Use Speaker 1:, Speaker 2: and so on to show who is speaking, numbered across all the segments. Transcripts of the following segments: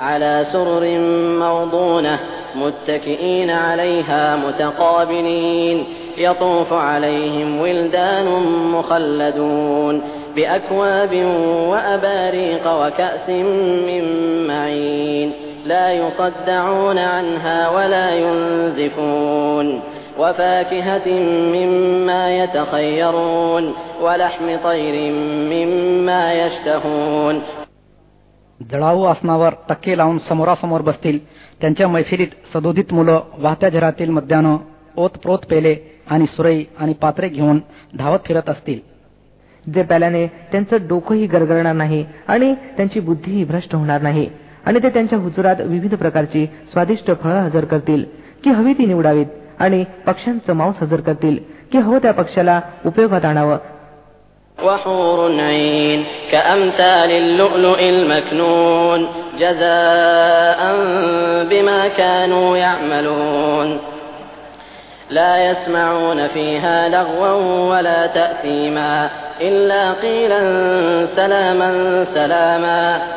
Speaker 1: على سرر موضونة متكئين عليها متقابلين يطوف عليهم ولدان مخلدون بأكواب وأباريق وكأس من معين لا يصدعون عنها ولا ينزفون وفاكهة مما يتخيرون ولحم طير مما يشتهون
Speaker 2: जळाऊ आसनावर टक्के लावून समोरासमोर बसतील त्यांच्या मैफिलीत सदोदित मुलं वाहत्या झरातील ओत ओतप्रोत पेले आणि सुरई आणि पात्रे घेऊन धावत फिरत
Speaker 3: असतील जे प्याल्याने त्यांचं डोकंही गरगरणार नाही आणि त्यांची बुद्धीही भ्रष्ट होणार नाही आणि ते त्यांच्या हुजुरात विविध प्रकारची स्वादिष्ट फळं हजर करतील की हवी ती निवडावीत आणि पक्ष्यांचं मांस हजर करतील की हवं त्या पक्षाला उपयोगात आणावं وحور عين كأمثال
Speaker 1: اللؤلؤ المكنون جزاء بما كانوا يعملون لا يسمعون فيها لغوا ولا تأثيما سلاما سلاما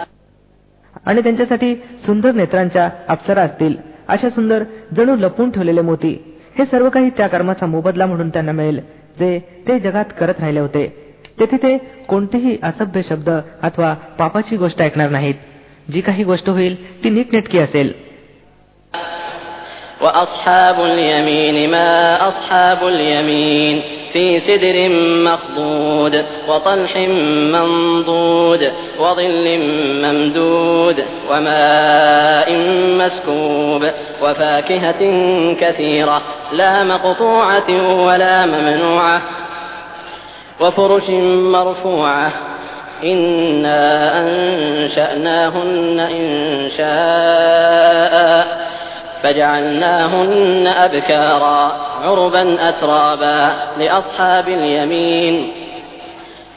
Speaker 1: आणि
Speaker 3: त्यांच्यासाठी सुंदर नेत्रांच्या अप्सरा असतील अशा सुंदर जणू लपून ठेवलेले मोती हे सर्व काही त्या कर्माचा मोबदला म्हणून त्यांना मिळेल जे ते जगात करत राहिले होते तेथे ते कोणतेही असभ्य शब्द अथवा पापाची गोष्ट ऐकणार नाहीत जी काही गोष्ट होईल ती नीटनेटकी असेल
Speaker 1: وأصحاب اليمين ما أصحاب اليمين في سدر مخضود وطلح منضود وظل ممدود وماء مسكوب وفاكهة كثيرة لا مقطوعة ولا ممنوعة وفرش مرفوعة إنا أنشأناهن إن شاء فجعلناهن أبكارا عربا أترابا لأصحاب اليمين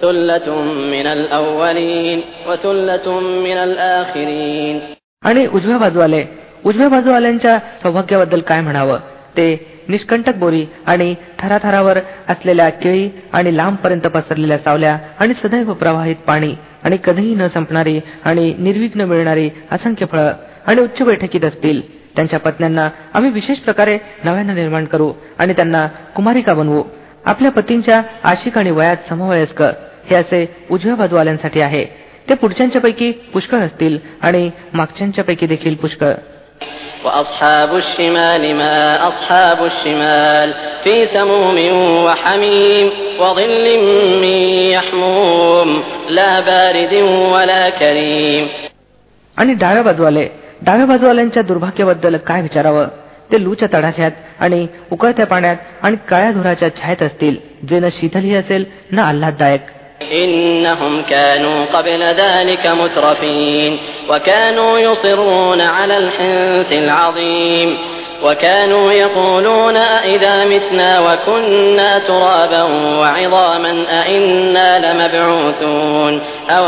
Speaker 1: ثلة من الأولين وثلة من الآخرين
Speaker 3: आणि उजव्या बाजूवाले उजव्या बाजूवाल्यांच्या सौभाग्याबद्दल काय म्हणावं ते निष्कंटक बोरी आणि थराथरावर असलेल्या केळी आणि लांबपर्यंत पसरलेल्या सावल्या आणि सदैव प्रवाहित पाणी आणि कधीही न संपणारी आणि निर्विघ्न मिळणारी असंख्य फळं आणि उच्च बैठकीत असतील त्यांच्या पत्न्यांना आम्ही विशेष प्रकारे नव्यानं निर्माण करू आणि त्यांना कुमारिका बनवू आपल्या पतींच्या आशिक आणि वयात समवयस्क हे असे उजव्या बाजूवाल्यांसाठी आहे ते पैकी पुष्कळ असतील आणि पैकी देखील पुष्कळ आणि डाव्या बाजूवाले डाव्या बाजूवाल्यांच्या दुर्भाग्याबद्दल काय विचारावं ते लूच्या तडाख्यात आणि उकळत्या पाण्यात आणि काळ्या धुराच्या छायेत असतील जे न शीतलही असेल ना आल्हाददायक
Speaker 1: وكانوا يصرون على الحنث العظيم وكانوا يقولون أئذا متنا وكنا ترابا وعظاما أئنا لمبعوثون أو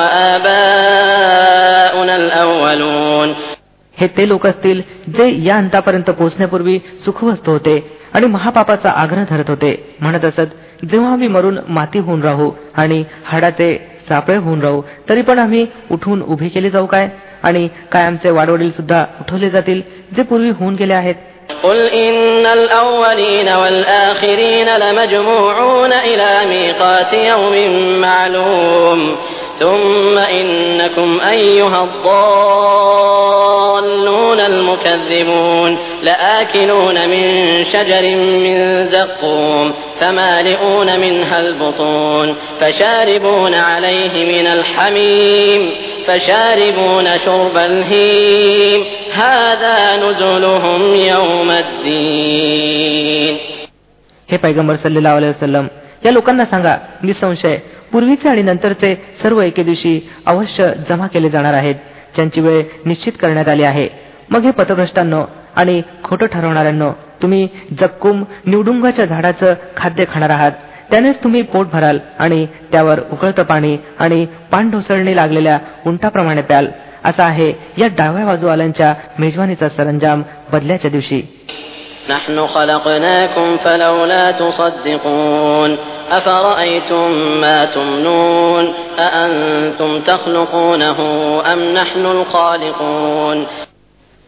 Speaker 3: हे ते लोक असतील जे या अंतापर्यंत पोहोचण्यापूर्वी सुखवस्त होते आणि महापापाचा आग्रह धरत होते म्हणत असत जेव्हा आम्ही मरून माती होऊन राहू आणि हाडाचे सापळे होऊन राहू तरी पण आम्ही उठून उभे केले जाऊ काय आणि कायमचे वाडवडील सुद्धा उठवले जातील जे पूर्वी होऊन गेले आहेत
Speaker 1: قل إن الأولين والآخرين لمجموعون إلى ميقات يوم معلوم ثم إنكم أيها الضالون المكذبون لآكلون من شجر من زقوم فمالئون منها البطون فشاربون عليه من الحميم فشاربون شرب الهيم هذا
Speaker 3: نزلهم يوم हे पैगंबर सल्लेला अलैहि वसल्लम या लोकांना सांगा निसंशय पूर्वीचे आणि नंतरचे सर्व एके दिवशी अवश्य जमा केले जाणार आहेत ज्यांची वेळ निश्चित करण्यात आली आहे मग हे पथभ्रष्टांनो आणि खोटं ठरवणाऱ्यांनो तुम्ही जक्कुम निवडुंगाच्या झाडाचं खाद्य खाणार आहात त्यानेच तुम्ही पोट भराल आणि त्यावर उकळतं पाणी आणि पाणढोसळणी लागलेल्या उंटाप्रमाणे प्याल असा आहे या डाव्या बाजूवाल्यांच्या मेजवानीचा सरंजाम बदल्याच्या दिवशी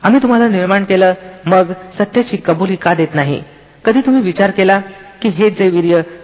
Speaker 3: आम्ही तुम्हाला निर्माण केलं मग सत्याची कबुली का देत नाही कधी तुम्ही विचार केला की हे जे वीर्य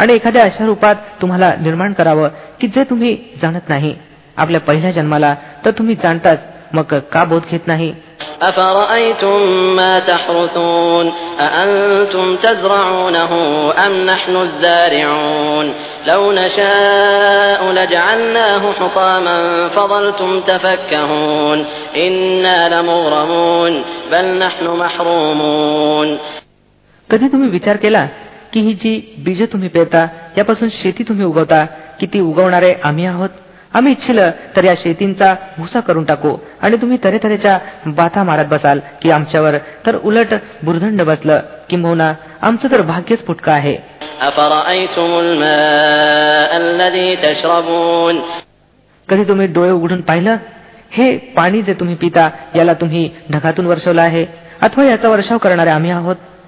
Speaker 3: आणि एखाद्या अशा रूपात तुम्हाला निर्माण करावं की जे तुम्ही जाणत नाही आपल्या पहिल्या जन्माला तर तुम्ही जाणताच मग का बोध घेत नाही
Speaker 1: रमो रमोन
Speaker 3: कधी तुम्ही विचार केला की ही जी बीजे तुम्ही पेरता यापासून शेती तुम्ही उगवता की ती उगवणारे आम्ही आहोत आम्ही इच्छिल तर या शेतींचा भुसा करून टाकू आणि तुम्ही तरे तऱ्हेच्या बाथा मारत बसाल की आमच्यावर तर उलट बुरदंड बसलं किंबहुना आमचं तर भाग्यच फुटकं आहे कधी तुम्ही डोळे उघडून पाहिलं हे पाणी जे तुम्ही पिता याला तुम्ही ढगातून वर्षवलं आहे अथवा याचा वर्षाव करणारे आम्ही आहोत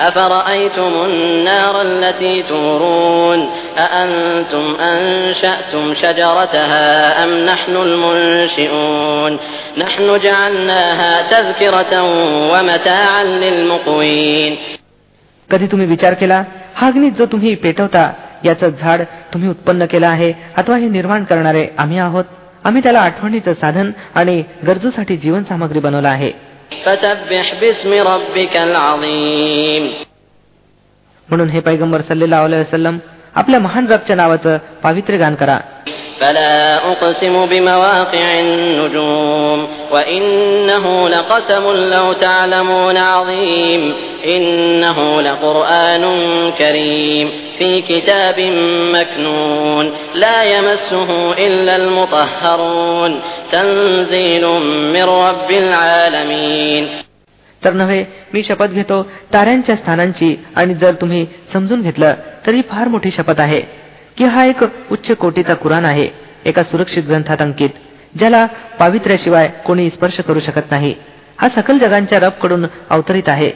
Speaker 1: أفرأيتم النار التي تورون
Speaker 3: أأنتم أنشأتم شجرتها أم نحن المنشئون نحن جعلناها تذكرة ومتاعا للمقوين कधी तुम्ही विचार केला हा अग्नी जो तुम्ही पेटवता याचं झाड तुम्ही उत्पन्न केलं आहे अथवा हे निर्माण करणारे आम्ही आहोत आम्ही त्याला आठवणीचं साधन आणि गरजूसाठी सामग्री बनवलं आहे म्हणून हे पैगंबर सल्लेला आपल्या महान रबच्या नावाचं पावित्र्य गान करा
Speaker 1: فلا أقسم بمواقع النجوم وإنه لقسم لو تعلمون عظيم إنه لقرآن كريم في كتاب مكنون لا يمسه إلا المطهرون تنزيل من رب العالمين तर नव्हे
Speaker 3: मी शपथ घेतो ताऱ्यांच्या स्थानांची आणि जर तुम्ही समजून घेतलं तरी फार मोठी शपथ आहे की हा एक उच्च कोटीचा कुराण आहे एका सुरक्षित ग्रंथात अंकित ज्याला पावित्र्याशिवाय कोणी स्पर्श करू शकत नाही हा सकल जगांच्या रब कडून अवतरित आहे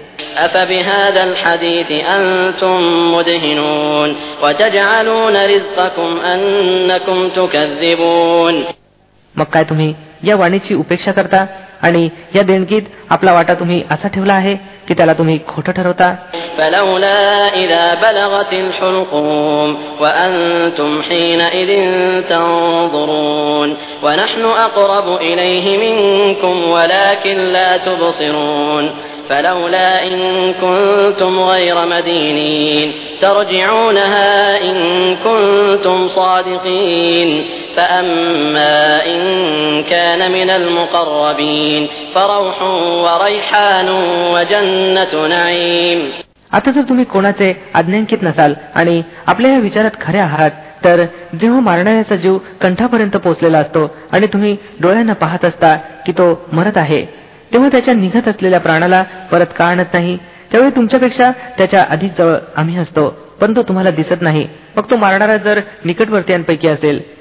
Speaker 3: मग काय तुम्ही या वाणीची उपेक्षा करता आणि या देणगीत आपला वाटा तुम्ही असा ठेवला आहे की त्याला
Speaker 1: तुम्ही खोटं ठरवता ونحن أقرب إليه منكم ولكن لا تبصرون فلولا إن كنتم غير مدينين ترجعونها إن كنتم صادقين فأما إن كان من المقربين فروح وريحان وجنة نعيم आता
Speaker 3: जर तुम्ही कोणाचे अज्ञांकित नसाल आणि आपल्या या विचारात खरे आहात तर जेव्हा मारणाऱ्याचा जीव कंठापर्यंत पोहोचलेला असतो आणि तुम्ही डोळ्यांना पाहत असता की तो मरत आहे तेव्हा त्याच्या निघत असलेल्या प्राणाला परत का आणत नाही त्यावेळी तुमच्यापेक्षा त्याच्या अधिक जवळ आम्ही असतो परंतु तुम्हाला दिसत नाही मग तो मारणारा जर निकटवर्तीयांपैकी असेल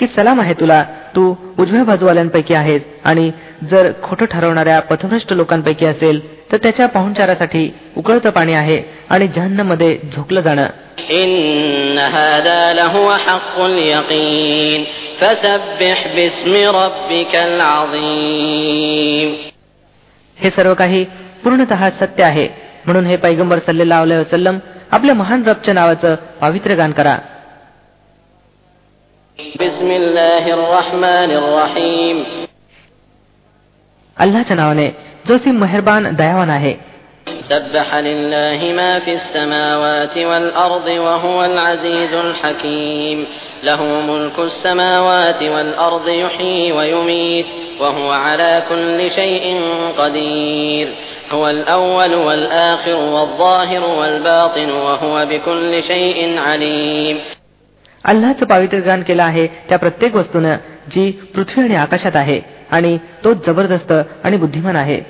Speaker 3: की सलाम आहे तुला तू उजव्या बाजूवाल्यांपैकी आहेस आणि जर खोटं ठरवणाऱ्या पथभ्रष्ट लोकांपैकी असेल तर त्याच्या पाहुणचारासाठी उकळतं पाणी आहे आणि जहन्नम मध्ये झोकलं
Speaker 1: जाणं
Speaker 3: हे सर्व काही पूर्णत सत्य आहे म्हणून हे पैगंबर सल्लेला वसलम आपल्या महान रबच्या नावाचं पावित्र्य गान करा
Speaker 1: بسم الله الرحمن الرحيم الله के नाम ने जो
Speaker 3: سبح لله
Speaker 1: ما في السماوات والأرض وهو العزيز الحكيم له ملك السماوات والأرض يحيي ويميت وهو على كل شيء قدير هو الأول والآخر والظاهر والباطن وهو بكل شيء عليم
Speaker 3: अल्लाचं ग्रहण केलं आहे त्या प्रत्येक वस्तून जी पृथ्वी आणि आकाशात आहे आणि तो जबरदस्त आणि बुद्धिमान आहे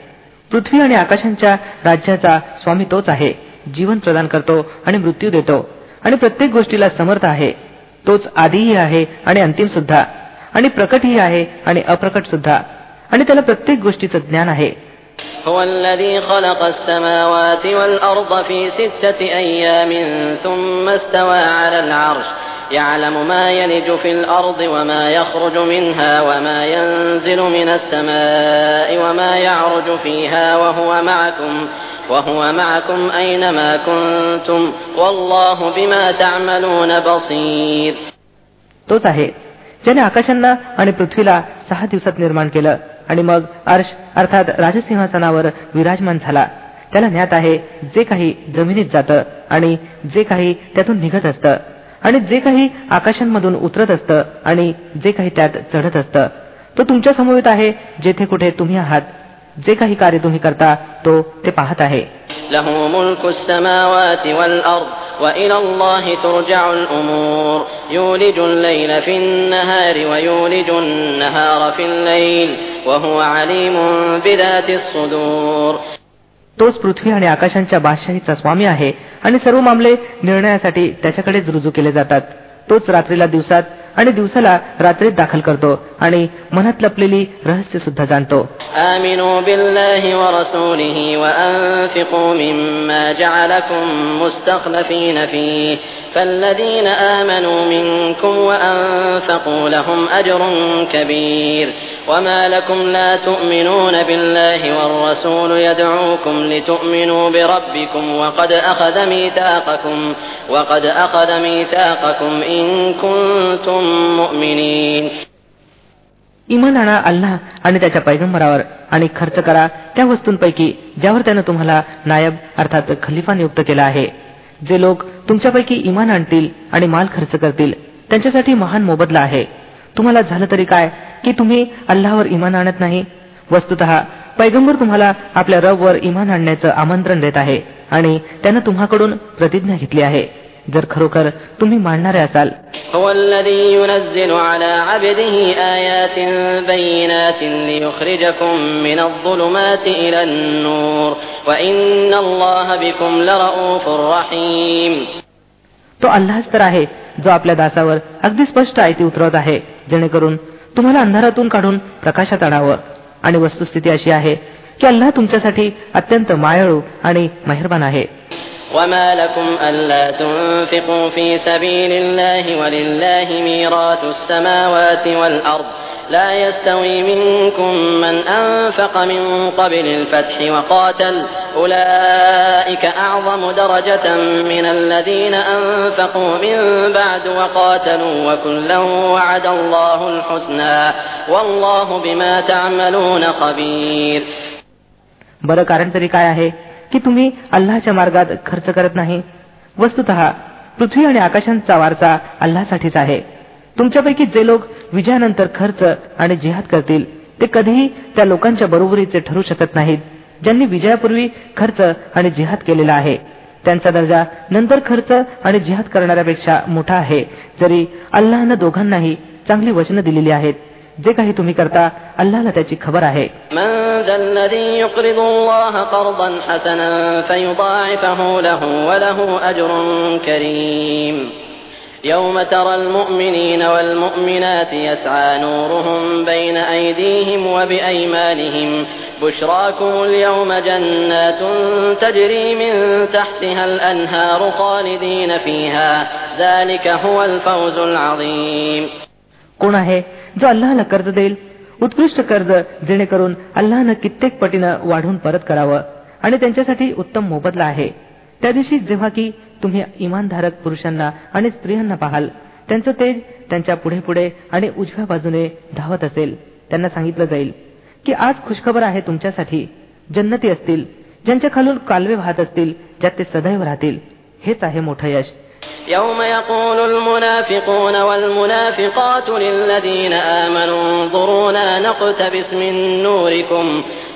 Speaker 3: पृथ्वी आणि आकाशांच्या राज्याचा स्वामी तोच आहे जीवन प्रदान करतो आणि मृत्यू देतो आणि प्रत्येक गोष्टीला समर्थ आहे तोच आधीही आहे आणि अंतिम सुद्धा आणि प्रकटही आहे आणि अप्रकट सुद्धा आणि त्याला प्रत्येक गोष्टीचं ज्ञान आहे هو يعلم ما يلج في الأرض وما يخرج
Speaker 1: منها وما ينزل من السماء وما يعرج فيها وهو معكم وهو معكم أينما كنتم والله بما تعملون بصير तोच
Speaker 3: आहे ज्याने आकाशांना आणि पृथ्वीला सहा दिवसात निर्माण केलं आणि मग अर्श अर्थात राजसिंहासनावर विराजमान झाला त्याला ज्ञात आहे जे काही जमिनीत जातं आणि जे काही त्यातून निघत असतं आणि जे काही आकाशांमधून उतरत असतं आणि जे काही त्यात चढत असतं तो तुमच्या समोर आहे जेथे कुठे तुम्ही आहात जे काही कार्य तुम्ही करता तो ते पाहत आहे तोच पृथ्वी आणि आकाशांच्या बादशाहीचा स्वामी आहे आणि सर्व मामले निर्णयासाठी त्याच्याकडेच रुजू केले जातात तोच रात्रीला दिवसात आणि दिवसाला रात्रीत दाखल करतो आणि मनात लपलेली रहस्य सुद्धा जाणतो
Speaker 1: فالذين آمنوا منكم وما لكم لا تؤمنون بالله والرسول يدعوكم لتؤمنوا بربكم وقد
Speaker 3: ميثاقكم وقد ميثاقكم كنتم مؤمنين इमान आणा अल्लाह आणि त्याच्या पैगंबरावर आणि खर्च करा त्या वस्तूंपैकी ज्यावर त्यानं तुम्हाला नायब अर्थात खलिफा नियुक्त केला आहे जे लोक तुमच्यापैकी इमान आणतील आणि माल खर्च करतील त्यांच्यासाठी महान मोबदला आहे तुम्हाला झालं तरी काय की तुम्ही अल्लावर इमान आणत नाही वस्तुत पैगंबर तुम्हाला आपल्या रबवर इमान आणण्याचं आमंत्रण देत आहे आणि त्यानं तुम्हाकडून प्रतिज्ञा घेतली आहे जर खरोखर तुम्ही मानणारे असाल तो अल्लाच तर आहे जो आपल्या दासावर अगदी स्पष्ट आयती उतरवत आहे जेणेकरून तुम्हाला अंधारातून काढून प्रकाशात आणावं आणि वस्तुस्थिती अशी आहे की अल्लाह तुमच्यासाठी अत्यंत मायाळू आणि मेहरबान आहे وما لكم ألا تنفقوا في
Speaker 1: لا يستوي منكم من أنفق من قبل الفتح وقاتل أولئك أعظم درجة من الذين أنفقوا من بعد وقاتلوا وكلا وعد الله الحسنى والله بما تعملون خبير
Speaker 3: बरं कारण तरी काय आहे की तुम्ही अल्लाच्या मार्गात खर्च करत नाही वस्तुत पृथ्वी आणि आकाशांचा वारसा अल्लासाठीच आहे तुमच्यापैकी जे लोक विजयानंतर खर्च आणि जिहाद करतील ते कधीही त्या लोकांच्या बरोबरीचे ठरू शकत नाहीत ज्यांनी विजयापूर्वी खर्च आणि जिहाद केलेला आहे त्यांचा दर्जा नंतर खर्च आणि जिहाद करणाऱ्यापेक्षा मोठा आहे जरी अल्लाहनं दोघांनाही चांगली वचनं दिलेली आहेत जे काही तुम्ही करता अल्लाला त्याची खबर आहे
Speaker 1: يوم ترى المؤمنين والمؤمنات يسعى نورهم بين أيديهم وبأيمانهم بشراكم اليوم جنات تجري من تحتها الأنهار خالدين فيها ذلك هو الفوز العظيم
Speaker 3: कोण आहे जो अल्लाहला कर्ज देईल उत्कृष्ट कर्ज जेणेकरून अल्लाहनं कित्येक पटीनं वाढून परत करावं आणि त्यांच्यासाठी उत्तम मोबदला आहे त्या दिवशी जेव्हा की तुम्ही इमानधारक पुरुषांना आणि स्त्रियांना पाहाल त्यांचं तेज त्यांच्या पुढे पुढे आणि उजव्या बाजूने धावत असेल त्यांना सांगितलं जाईल की आज खुशखबर आहे तुमच्यासाठी जन्नती असतील ज्यांच्या खालून कालवे वाहत असतील ज्यात ते सदैव राहतील हेच आहे मोठं
Speaker 1: यश يوم يقول المنافقون والمنافقات للذين آمنوا انظرونا نقتبس من نوركم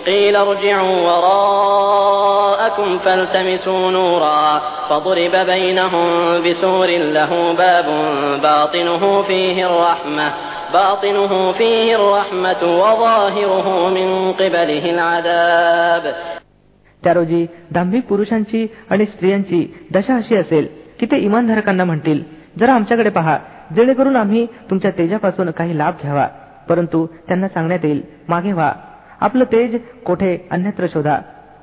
Speaker 1: قيل ارجعوا وراءكم فالتمسوا نورا فضرب بينهم بسور له باب
Speaker 3: باطنه فيه الرحمة باطنه فيه الرحمة وظاهره من قبله العذاب त्या रोजी दांभिक पुरुषांची आणि स्त्रियांची दशा अशी असेल की ते इमानधारकांना म्हणतील जरा आमच्याकडे पहा जेणेकरून आम्ही तुमच्या तेजापासून काही लाभ घ्यावा परंतु त्यांना सांगण्यात येईल मागे व्हा आपलं तेज कोठे अन्यत्र शोधा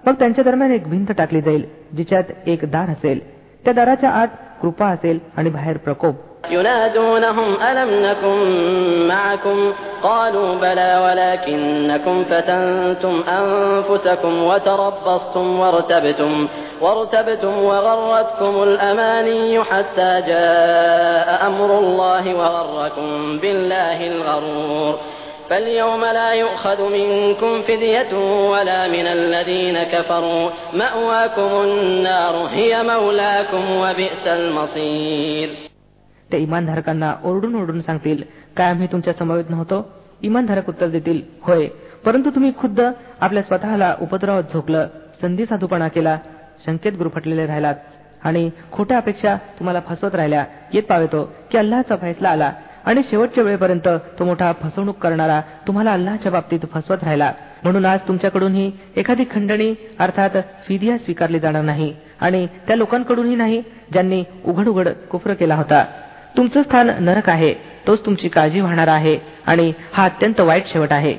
Speaker 3: मग त्यांच्या दरम्यान एक भिंत टाकली जाईल जिच्यात एक दार असेल त्या दाराच्या आत कृपा असेल आणि बाहेर प्रकोप
Speaker 1: ينادونهم ألم نكن معكم قالوا بلى ولكنكم فتنتم أنفسكم وتربصتم وارتبتم وارتبتم وغرتكم الأماني حتى جاء أمر الله وغركم بالله الغرور فاليوم لا يؤخذ منكم فدية ولا من الذين كفروا مأواكم النار هي مولاكم وبئس المصير ते
Speaker 3: इमानधारकांना ओरडून ओरडून सांगतील काय आम्ही तुमच्या समवेत नव्हतो इमानधारक उत्तर देतील होय परंतु तुम्ही खुद्द आपल्या स्वतःला उपद्रवात झोकलं संधी साधूपणा केला संकेत गुरफटलेले राहिलात आणि खोट्या अपेक्षा तुम्हाला फसवत राहिल्या येत पावेतो की अल्लाचा फैसला आला आणि शेवटच्या वेळेपर्यंत तो मोठा फसवणूक करणारा तुम्हाला अल्लाच्या बाबतीत फसवत राहिला म्हणून आज तुमच्याकडूनही एखादी खंडणी अर्थात फिदिया स्वीकारली जाणार नाही आणि त्या लोकांकडूनही नाही ज्यांनी उघड उघड कुफर केला होता तुमचं स्थान नरक आहे तोच तुमची काळजी वाहणारा आहे आणि हा अत्यंत वाईट शेवट आहे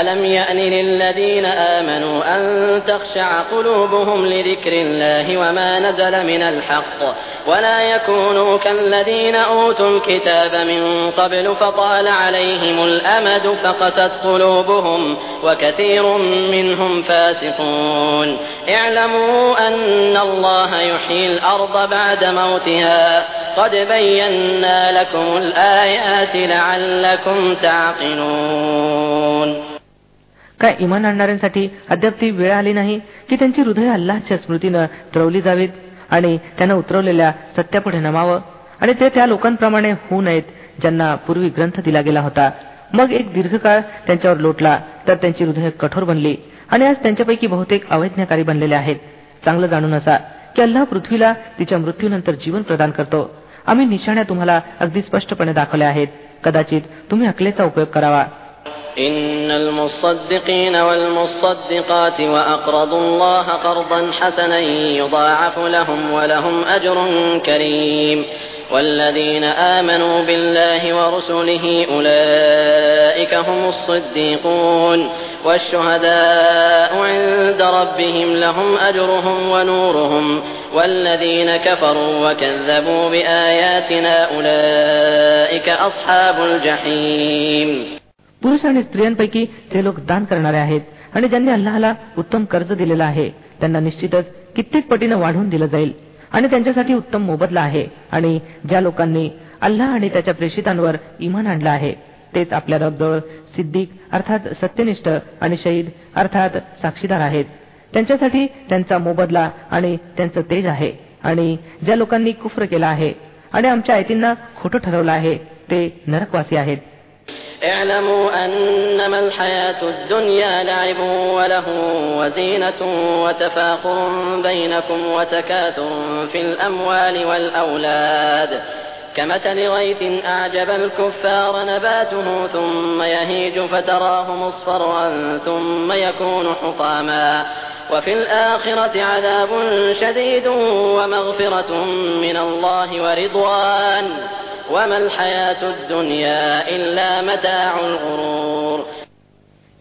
Speaker 3: ألم يأن للذين آمنوا أن تخشع قلوبهم
Speaker 1: لذكر الله وما نزل من الحق ولا يكونوا كالذين أوتوا الكتاب من قبل فطال عليهم الأمد فقست قلوبهم وكثير منهم فاسقون اعلموا أن الله يحيي الأرض بعد موتها قد بينا لكم الآيات لعلكم تعقلون काय इमान आणणाऱ्यांसाठी
Speaker 3: अद्याप ती वेळ आली नाही की त्यांची हृदय अल्लाच्या स्मृतीनं द्रवली जावीत आणि त्यांना उतरवलेल्या सत्यापुढे नमावं आणि ते त्या लोकांप्रमाणे होऊ नयेत ज्यांना पूर्वी ग्रंथ दिला गेला होता मग एक दीर्घकाळ त्यांच्यावर लोटला तर त्यांची हृदय कठोर बनली आणि आज त्यांच्यापैकी बहुतेक अवैज्ञकारी बनलेले आहेत चांगलं जाणून असा की अल्लाह पृथ्वीला तिच्या मृत्यूनंतर जीवन प्रदान करतो आम्ही निशाण्या तुम्हाला अगदी स्पष्टपणे दाखवल्या आहेत कदाचित तुम्ही अकलेचा उपयोग करावा
Speaker 1: إن المصدقين والمصدقات وأقرضوا الله قرضا حسنا يضاعف لهم ولهم أجر كريم والذين آمنوا بالله ورسله أولئك هم الصديقون والشهداء عند ربهم لهم أجرهم ونورهم والذين كفروا وكذبوا بآياتنا أولئك أصحاب الجحيم
Speaker 3: पुरुष आणि स्त्रियांपैकी ते लोक दान करणारे आहेत आणि ज्यांनी अल्लाहला उत्तम कर्ज दिलेलं आहे त्यांना निश्चितच कित्येक पटीनं वाढवून दिलं जाईल आणि त्यांच्यासाठी उत्तम मोबदला आहे आणि ज्या लोकांनी अल्लाह आणि त्याच्या प्रेषितांवर इमान आणलं आहे तेच आपल्या रबजवळ सिद्दीक अर्थात सत्यनिष्ठ आणि शहीद अर्थात साक्षीदार आहेत त्यांच्यासाठी त्यांचा मोबदला आणि त्यांचं तेज आहे आणि ज्या लोकांनी कुफ्र केला आहे आणि आमच्या आयतींना खोटं ठरवलं आहे ते नरकवासी आहेत
Speaker 1: اعلموا أنما الحياة الدنيا لعب وله وزينة وتفاخر بينكم وتكاثر في الأموال والأولاد كمثل غيث أعجب الكفار نباته ثم يهيج فتراه مصفرا ثم يكون حطاما وفي الآخرة عذاب شديد ومغفرة من الله ورضوان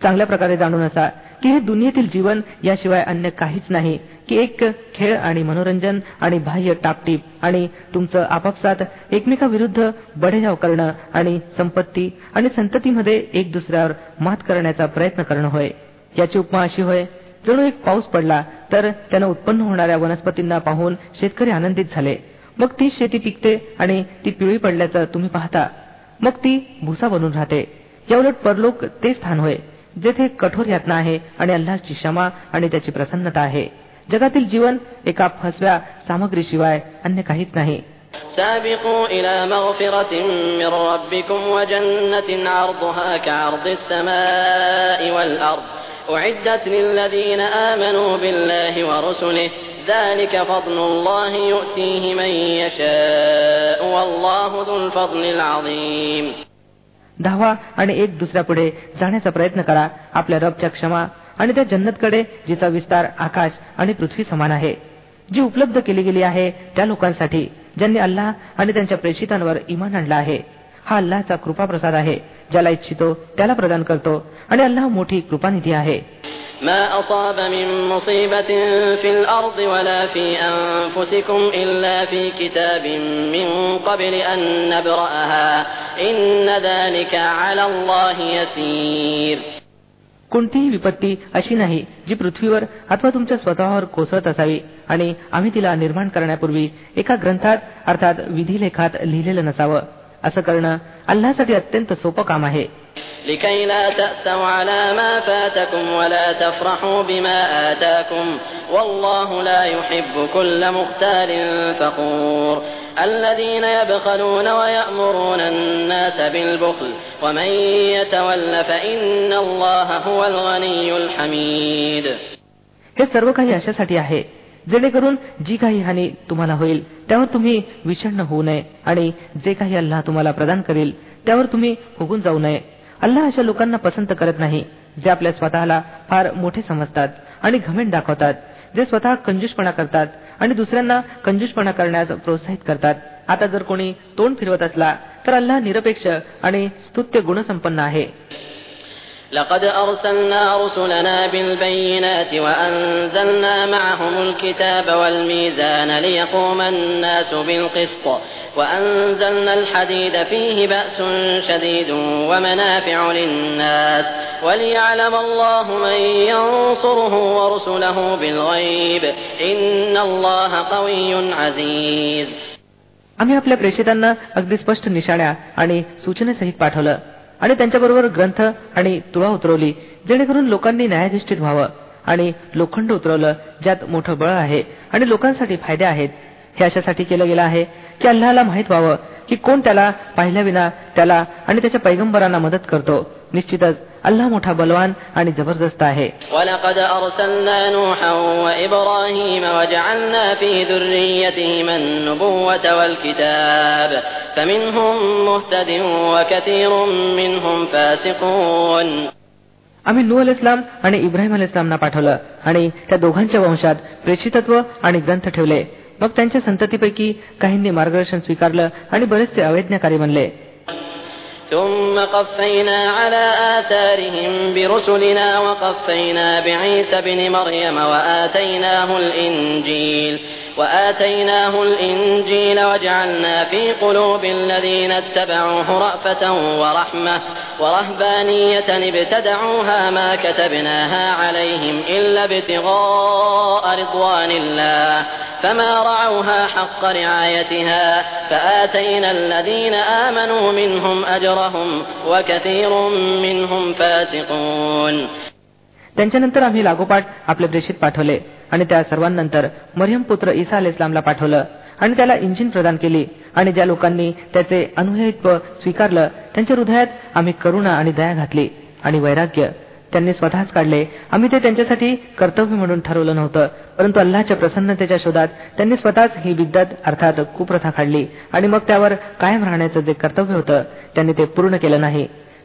Speaker 3: चांगल्या प्रकारे जाणून असा की हे दुनियेतील जीवन याशिवाय अन्य काहीच नाही की एक खेळ आणि मनोरंजन आणि बाह्य टापटीप आणि तुमचं आपापसात एकमेकाविरुद्ध बढेजाव करणं आणि संपत्ती आणि संततीमध्ये एक दुसऱ्यावर मात करण्याचा प्रयत्न करणं होय याची उपमा अशी होय जणू एक पाऊस पडला तर त्यानं उत्पन्न होणाऱ्या वनस्पतींना पाहून शेतकरी आनंदित झाले मग ती शेती पिकते आणि ती पिवळी पडल्याचं तुम्ही पाहता मग ती भुसा बनून राहते याउलट परलोक ते स्थान होय जेथे कठोर यातना आहे आणि अल्लाची क्षमा आणि त्याची प्रसन्नता आहे जगातील जीवन एका फसव्या सामग्रीशिवाय अन्य काहीच नाही سابقوا إلى مغفرة धावा आणि एक पुढे जाण्याचा प्रयत्न करा आपल्या रबच्या क्षमा आणि त्या जन्नतकडे जिचा विस्तार आकाश आणि पृथ्वी समान आहे जी उपलब्ध केली गेली आहे त्या लोकांसाठी ज्यांनी अल्लाह आणि त्यांच्या प्रेषितांवर इमान आणला आहे हा अल्लाहचा कृपा प्रसाद आहे ज्याला इच्छितो त्याला प्रदान करतो आणि अल्लाह मोठी कृपानिधी आहे
Speaker 1: कोणतीही
Speaker 3: विपत्ती अशी नाही जी पृथ्वीवर अथवा तुमच्या स्वतःवर कोसळत असावी आणि आम्ही तिला निर्माण करण्यापूर्वी एका ग्रंथात अर्थात विधिलेखात लिहिलेलं नसावं असं करणं अल्लासाठी अत्यंत सोपं
Speaker 1: काम आहे हे सर्व काही
Speaker 3: अशासाठी आहे जेणेकरून जी काही हानी तुम्हाला होईल त्यावर तुम्ही विषण्ण होऊ नये आणि जे काही अल्लाह तुम्हाला प्रदान करेल त्यावर तुम्ही फुगून जाऊ नये अल्लाह अशा लोकांना पसंत करत नाही जे आपल्या स्वतःला फार मोठे समजतात आणि घमेंट दाखवतात जे स्वतः कंजूषपणा करतात आणि दुसऱ्यांना कंजूषपणा करण्यास प्रोत्साहित करतात आता जर कोणी तोंड फिरवत असला तर अल्लाह निरपेक्ष आणि स्तुत्य गुणसंपन्न आहे لقد أرسلنا رسلنا
Speaker 1: بالبينات وأنزلنا معهم الكتاب والميزان ليقوم الناس بالقسط وأنزلنا الحديد فيه بأس شديد ومنافع للناس وليعلم الله من ينصره ورسله بالغيب إن الله قوي عزيز أبلا
Speaker 3: आपल्या أقدس بشت स्पष्ट أني سوچنة سهيد باتولا आणि त्यांच्याबरोबर ग्रंथ आणि तुळा उतरवली जेणेकरून लोकांनी न्यायाधिष्ठित व्हावं आणि लोखंड उतरवलं ज्यात मोठं बळ आहे आणि लोकांसाठी फायदे आहेत हे अशासाठी केलं गेलं आहे की अल्लाहला माहित व्हावं की कोण त्याला पाहिल्याविना त्याला आणि त्याच्या पैगंबरांना मदत करतो निश्चितच अल्लाह मोठा बलवान आणि जबरदस्त आहे
Speaker 1: आम्ही नू
Speaker 3: अल इस्लाम आणि इब्राहिम अल इस्लामना पाठवलं आणि त्या दोघांच्या वंशात प्रेषितत्व आणि ग्रंथ ठेवले मग त्यांच्या संततीपैकी काहींनी मार्गदर्शन स्वीकारलं आणि बरेचसे अवैज्ञकारी बनले
Speaker 1: ثم قفينا على آثارهم برسلنا وقفينا بعيسى بن مريم وآتيناه الإنجيل وآتيناه الإنجيل وجعلنا في قلوب الذين اتبعوه رأفة ورحمة ورهبانية ابتدعوها ما كتبناها عليهم إلا ابتغاء رضوان الله فما رعوها حق رعايتها فآتينا الذين آمنوا منهم أجرهم وكثير منهم فاسقون त्यांच्यानंतर आम्ही
Speaker 3: लागोपाठ प्रेषित पाठवले आणि त्या सर्वांनंतर मरियम पुत्र ईसा इस्लामला पाठवलं आणि त्याला इंजिन प्रदान केली आणि ज्या लोकांनी त्याचे अनुहित्व स्वीकारलं त्यांच्या हृदयात आम्ही करुणा आणि दया घातली आणि वैराग्य त्यांनी स्वतःच काढले आम्ही ते त्यांच्यासाठी कर्तव्य म्हणून ठरवलं नव्हतं परंतु अल्लाहच्या प्रसन्नतेच्या शोधात त्यांनी स्वतःच ही बिद्दत अर्थात कुप्रथा काढली आणि मग त्यावर कायम राहण्याचं जे कर्तव्य होतं त्यांनी ते पूर्ण केलं नाही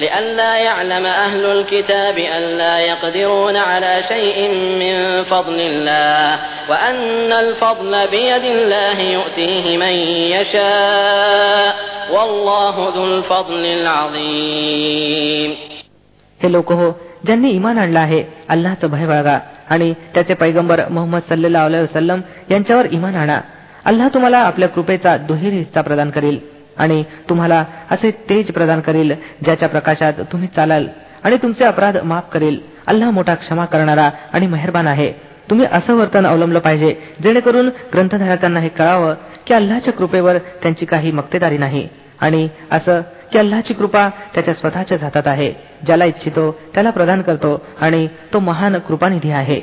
Speaker 3: لئلا يعلم أهل الكتاب يقدرون على شيء من فضل الله الفضل بيد الله يؤتيه من يشاء والله ذو الفضل العظيم हे लोक हो ज्यांनी इमान आणला आहे अल्लाचं भय बाळगा आणि त्याचे पैगंबर मोहम्मद सल्लेला वसलम यांच्यावर इमान आणा अल्लाह तुम्हाला आपल्या कृपेचा दुहेरी हिस्सा प्रदान करेल आणि तुम्हाला असे तेज प्रदान करेल ज्याच्या प्रकाशात तुम्ही चालाल आणि तुमचे अपराध माफ करेल अल्लाह मोठा क्षमा करणारा आणि मेहरबान आहे तुम्ही असं वर्तन अवलंबलं पाहिजे जेणेकरून ग्रंथधारकांना हे कळावं की अल्लाच्या कृपेवर त्यांची काही मक्तेदारी नाही आणि असं की अल्लाची कृपा त्याच्या स्वतःच्याच हातात आहे ज्याला इच्छितो त्याला प्रदान करतो आणि तो महान कृपानिधी आहे